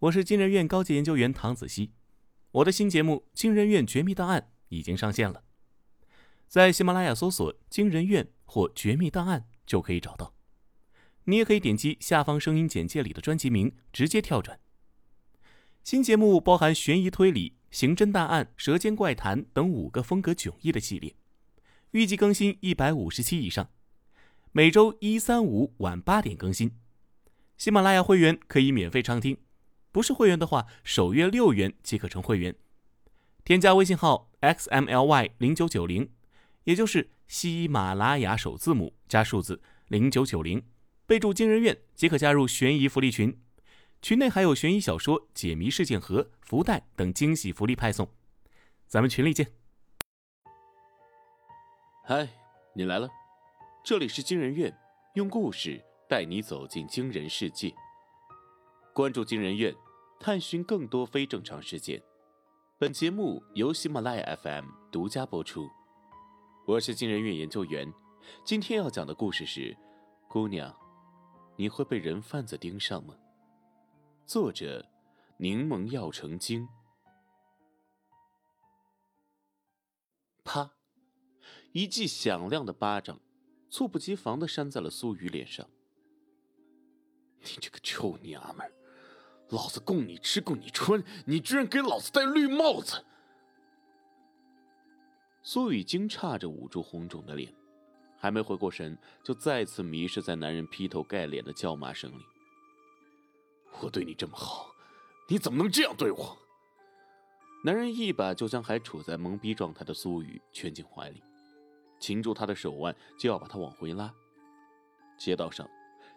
我是金人院高级研究员唐子熙，我的新节目《金人院绝密档案》已经上线了，在喜马拉雅搜索“金人院”或“绝密档案”就可以找到。你也可以点击下方声音简介里的专辑名，直接跳转。新节目包含悬疑推理、刑侦大案、舌尖怪谈等五个风格迥异的系列，预计更新一百五十期以上，每周一、三、五晚八点更新。喜马拉雅会员可以免费畅听。不是会员的话，首月六元即可成会员。添加微信号 xmly 零九九零，也就是喜马拉雅首字母加数字零九九零，备注“惊人院”即可加入悬疑福利群。群内还有悬疑小说、解谜事件盒、福袋等惊喜福利派送。咱们群里见。嗨，你来了，这里是惊人院，用故事带你走进惊人世界。关注惊人院，探寻更多非正常事件。本节目由喜马拉雅 FM 独家播出。我是金人院研究员，今天要讲的故事是：姑娘，你会被人贩子盯上吗？作者：柠檬药成精。啪！一记响亮的巴掌，猝不及防的扇在了苏雨脸上。你这个臭娘们儿！老子供你吃，供你穿，你居然给老子戴绿帽子！苏雨惊诧着捂住红肿的脸，还没回过神，就再次迷失在男人劈头盖脸的叫骂声里。我对你这么好，你怎么能这样对我？男人一把就将还处在懵逼状态的苏雨圈进怀里，擒住她的手腕，就要把她往回拉。街道上，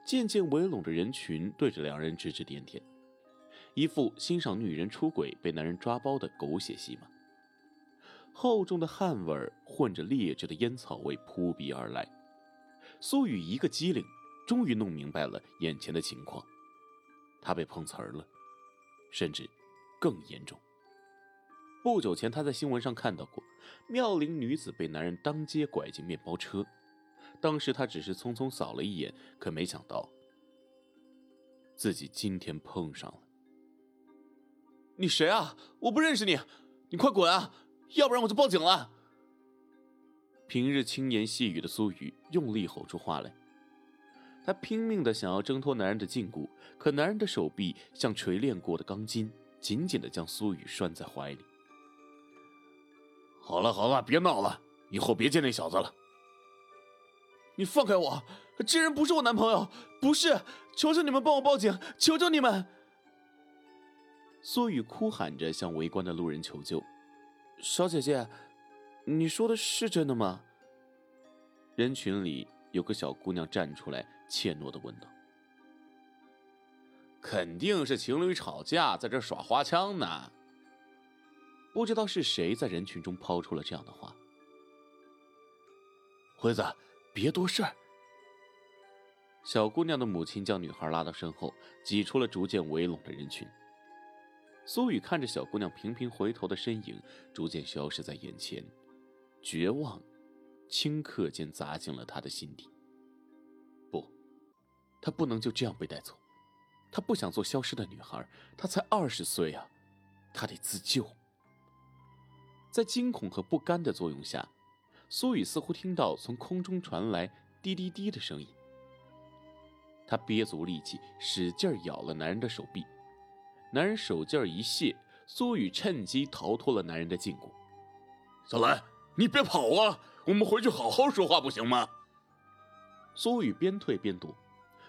渐渐围拢着人群，对着两人指指点点。一副欣赏女人出轨被男人抓包的狗血戏码，厚重的汗味混着劣质的烟草味扑鼻而来。苏雨一个机灵，终于弄明白了眼前的情况，他被碰瓷儿了，甚至更严重。不久前，他在新闻上看到过妙龄女子被男人当街拐进面包车，当时他只是匆匆扫了一眼，可没想到自己今天碰上了。你谁啊？我不认识你，你快滚啊！要不然我就报警了。平日轻言细语的苏雨用力吼出话来，她拼命的想要挣脱男人的禁锢，可男人的手臂像锤炼过的钢筋，紧紧的将苏雨拴在怀里。好了好了，别闹了，以后别见那小子了。你放开我，这人不是我男朋友，不是！求求你们帮我报警，求求你们！苏雨哭喊着向围观的路人求救：“小姐姐，你说的是真的吗？”人群里有个小姑娘站出来，怯懦的问道：“肯定是情侣吵架，在这耍花枪呢。”不知道是谁在人群中抛出了这样的话。辉子，别多事儿。小姑娘的母亲将女孩拉到身后，挤出了逐渐围拢的人群。苏雨看着小姑娘频频回头的身影逐渐消失在眼前，绝望顷刻间砸进了他的心底。不，他不能就这样被带走。他不想做消失的女孩，他才二十岁啊，他得自救。在惊恐和不甘的作用下，苏雨似乎听到从空中传来滴滴滴的声音。他憋足力气，使劲咬了男人的手臂。男人手劲儿一泄，苏雨趁机逃脱了男人的禁锢。小兰，你别跑啊！我们回去好好说话，不行吗？苏雨边退边躲，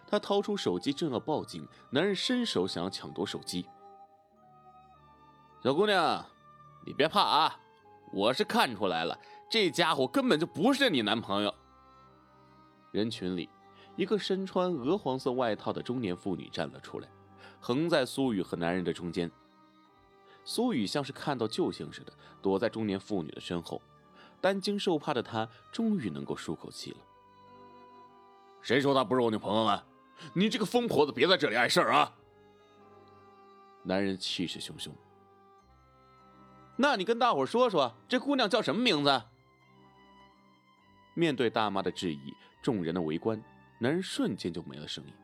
他掏出手机正要报警，男人伸手想要抢夺手机。小姑娘，你别怕啊！我是看出来了，这家伙根本就不是你男朋友。人群里，一个身穿鹅黄色外套的中年妇女站了出来。横在苏雨和男人的中间，苏雨像是看到救星似的，躲在中年妇女的身后。担惊受怕的他终于能够舒口气了。谁说她不是我女朋友了？你这个疯婆子，别在这里碍事儿啊！男人气势汹汹。那你跟大伙说说，这姑娘叫什么名字？面对大妈的质疑，众人的围观，男人瞬间就没了声音。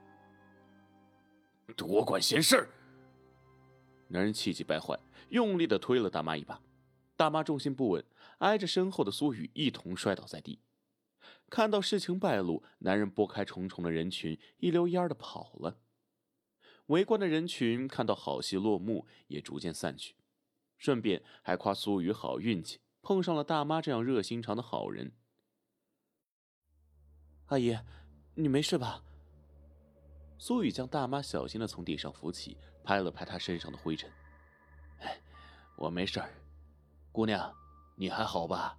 多管闲事！男人气急败坏，用力的推了大妈一把，大妈重心不稳，挨着身后的苏雨一同摔倒在地。看到事情败露，男人拨开重重的人群，一溜烟的跑了。围观的人群看到好戏落幕，也逐渐散去，顺便还夸苏雨好运气，碰上了大妈这样热心肠的好人。阿姨，你没事吧？苏雨将大妈小心的从地上扶起，拍了拍她身上的灰尘。哎，我没事儿。姑娘，你还好吧？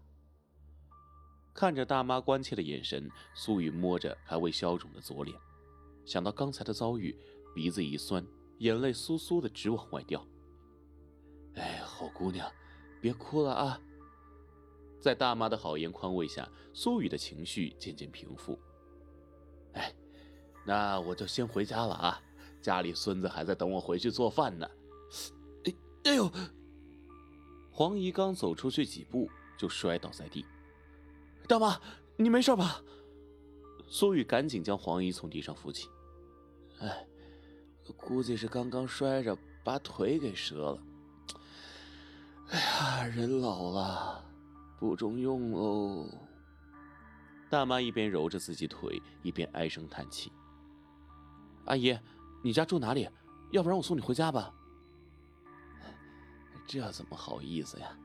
看着大妈关切的眼神，苏雨摸着还未消肿的左脸，想到刚才的遭遇，鼻子一酸，眼泪簌簌的直往外掉。哎，好姑娘，别哭了啊！在大妈的好言宽慰下，苏雨的情绪渐渐平复。哎。那我就先回家了啊，家里孙子还在等我回去做饭呢。哎，哎呦！黄姨刚走出去几步就摔倒在地。大妈，你没事吧？苏雨赶紧将黄姨从地上扶起。哎，估计是刚刚摔着把腿给折了。哎呀，人老了，不中用喽。大妈一边揉着自己腿，一边唉声叹气。阿姨，你家住哪里？要不然我送你回家吧。这怎么好意思呀？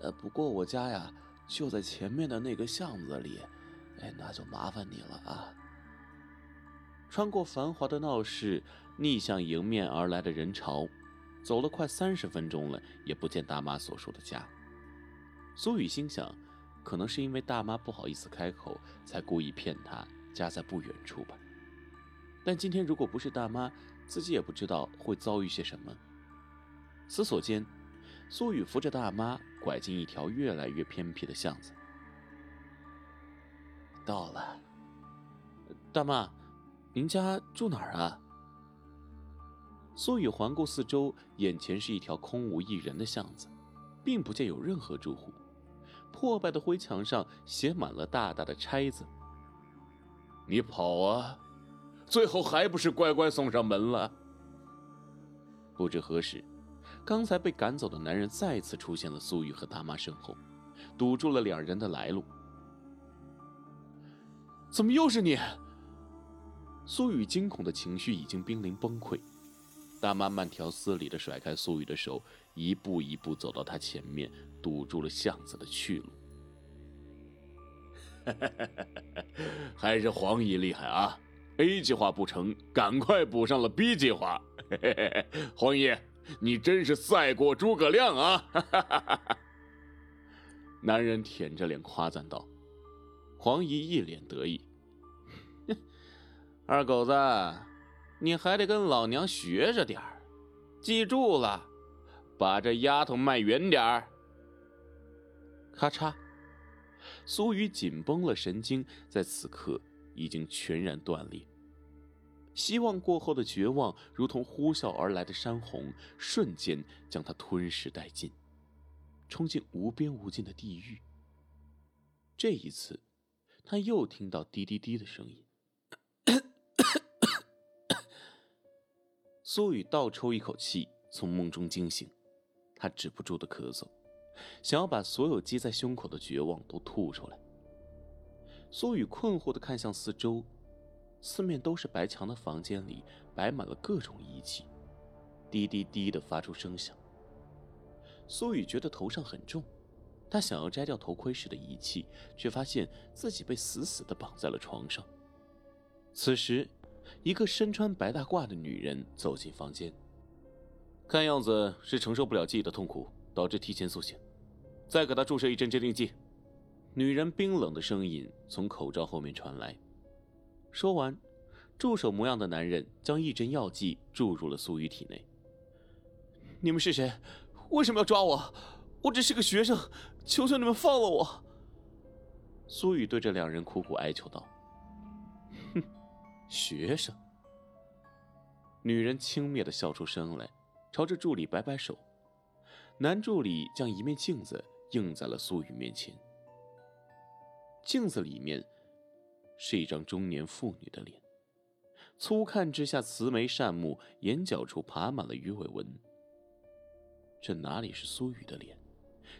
呃，不过我家呀就在前面的那个巷子里，哎，那就麻烦你了啊。穿过繁华的闹市，逆向迎面而来的人潮，走了快三十分钟了，也不见大妈所说的家。苏雨心想，可能是因为大妈不好意思开口，才故意骗她家在不远处吧。但今天如果不是大妈，自己也不知道会遭遇些什么。思索间，苏雨扶着大妈拐进一条越来越偏僻的巷子。到了，大妈，您家住哪儿啊？苏雨环顾四周，眼前是一条空无一人的巷子，并不见有任何住户，破败的灰墙上写满了大大的拆字。你跑啊！最后还不是乖乖送上门了。不知何时，刚才被赶走的男人再次出现了苏玉和大妈身后，堵住了两人的来路。怎么又是你？苏雨惊恐的情绪已经濒临崩溃。大妈慢条斯理的甩开苏雨的手，一步一步走到他前面，堵住了巷子的去路。还是黄姨厉害啊！A 计划不成，赶快补上了 B 计划。嘿嘿嘿黄姨，你真是赛过诸葛亮啊！哈哈哈哈男人舔着脸夸赞道。黄姨一脸得意：“ 二狗子，你还得跟老娘学着点儿，记住了，把这丫头卖远点儿。”咔嚓，苏雨紧绷了神经，在此刻。已经全然断裂。希望过后的绝望，如同呼啸而来的山洪，瞬间将他吞噬殆尽，冲进无边无尽的地狱。这一次，他又听到滴滴滴的声音。苏雨倒抽一口气，从梦中惊醒，他止不住的咳嗽，想要把所有积在胸口的绝望都吐出来。苏雨困惑的看向四周，四面都是白墙的房间里摆满了各种仪器，滴滴滴的发出声响。苏雨觉得头上很重，他想要摘掉头盔时的仪器，却发现自己被死死的绑在了床上。此时，一个身穿白大褂的女人走进房间，看样子是承受不了记忆的痛苦，导致提前苏醒，再给她注射一针镇定剂。女人冰冷的声音从口罩后面传来。说完，助手模样的男人将一针药剂注入了苏雨体内。你们是谁？为什么要抓我？我只是个学生，求求你们放了我！苏雨对着两人苦苦哀求道：“哼，学生。”女人轻蔑的笑出声来，朝着助理摆摆手。男助理将一面镜子映在了苏雨面前。镜子里面是一张中年妇女的脸，粗看之下慈眉善目，眼角处爬满了鱼尾纹，这哪里是苏雨的脸，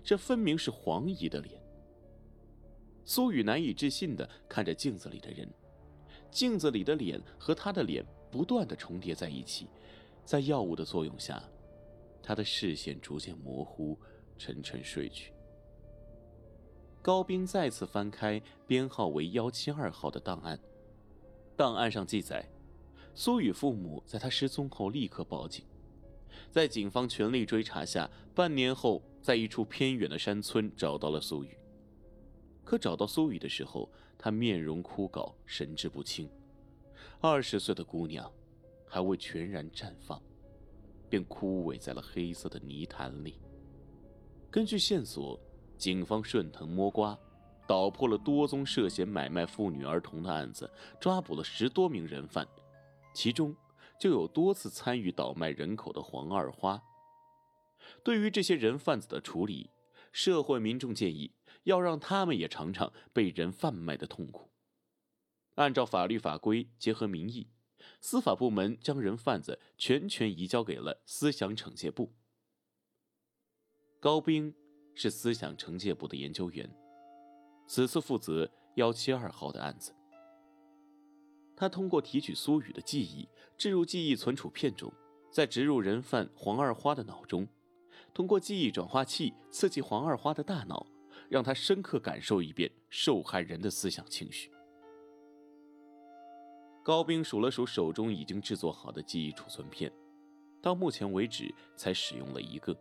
这分明是黄姨的脸。苏雨难以置信的看着镜子里的人，镜子里的脸和他的脸不断的重叠在一起，在药物的作用下，他的视线逐渐模糊，沉沉睡去。高斌再次翻开编号为幺七二号的档案，档案上记载，苏雨父母在他失踪后立刻报警，在警方全力追查下，半年后在一处偏远的山村找到了苏雨。可找到苏雨的时候，她面容枯槁，神志不清。二十岁的姑娘，还未全然绽放，便枯萎在了黑色的泥潭里。根据线索。警方顺藤摸瓜，捣破了多宗涉嫌买卖妇女儿童的案子，抓捕了十多名人犯，其中就有多次参与倒卖人口的黄二花。对于这些人贩子的处理，社会民众建议要让他们也尝尝被人贩卖的痛苦。按照法律法规，结合民意，司法部门将人贩子全权移交给了思想惩戒部。高兵。是思想惩戒部的研究员，此次负责幺七二号的案子。他通过提取苏雨的记忆，置入记忆存储片中，再植入人贩黄二花的脑中，通过记忆转化器刺激黄二花的大脑，让他深刻感受一遍受害人的思想情绪。高兵数了数手中已经制作好的记忆储存片，到目前为止才使用了一个。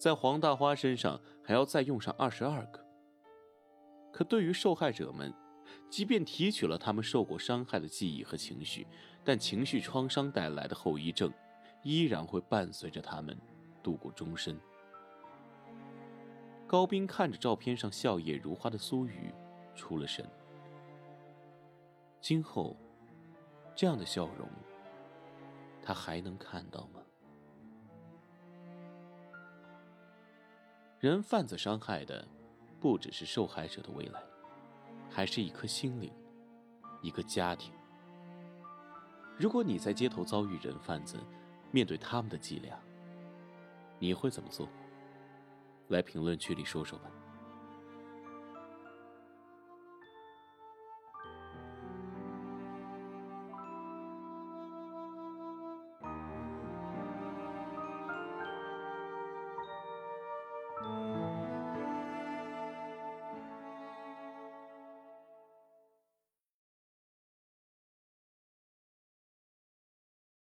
在黄大花身上还要再用上二十二个。可对于受害者们，即便提取了他们受过伤害的记忆和情绪，但情绪创伤带来的后遗症，依然会伴随着他们度过终身。高斌看着照片上笑靥如花的苏雨，出了神。今后，这样的笑容，他还能看到吗？人贩子伤害的，不只是受害者的未来，还是一颗心灵，一个家庭。如果你在街头遭遇人贩子，面对他们的伎俩，你会怎么做？来评论区里说说吧。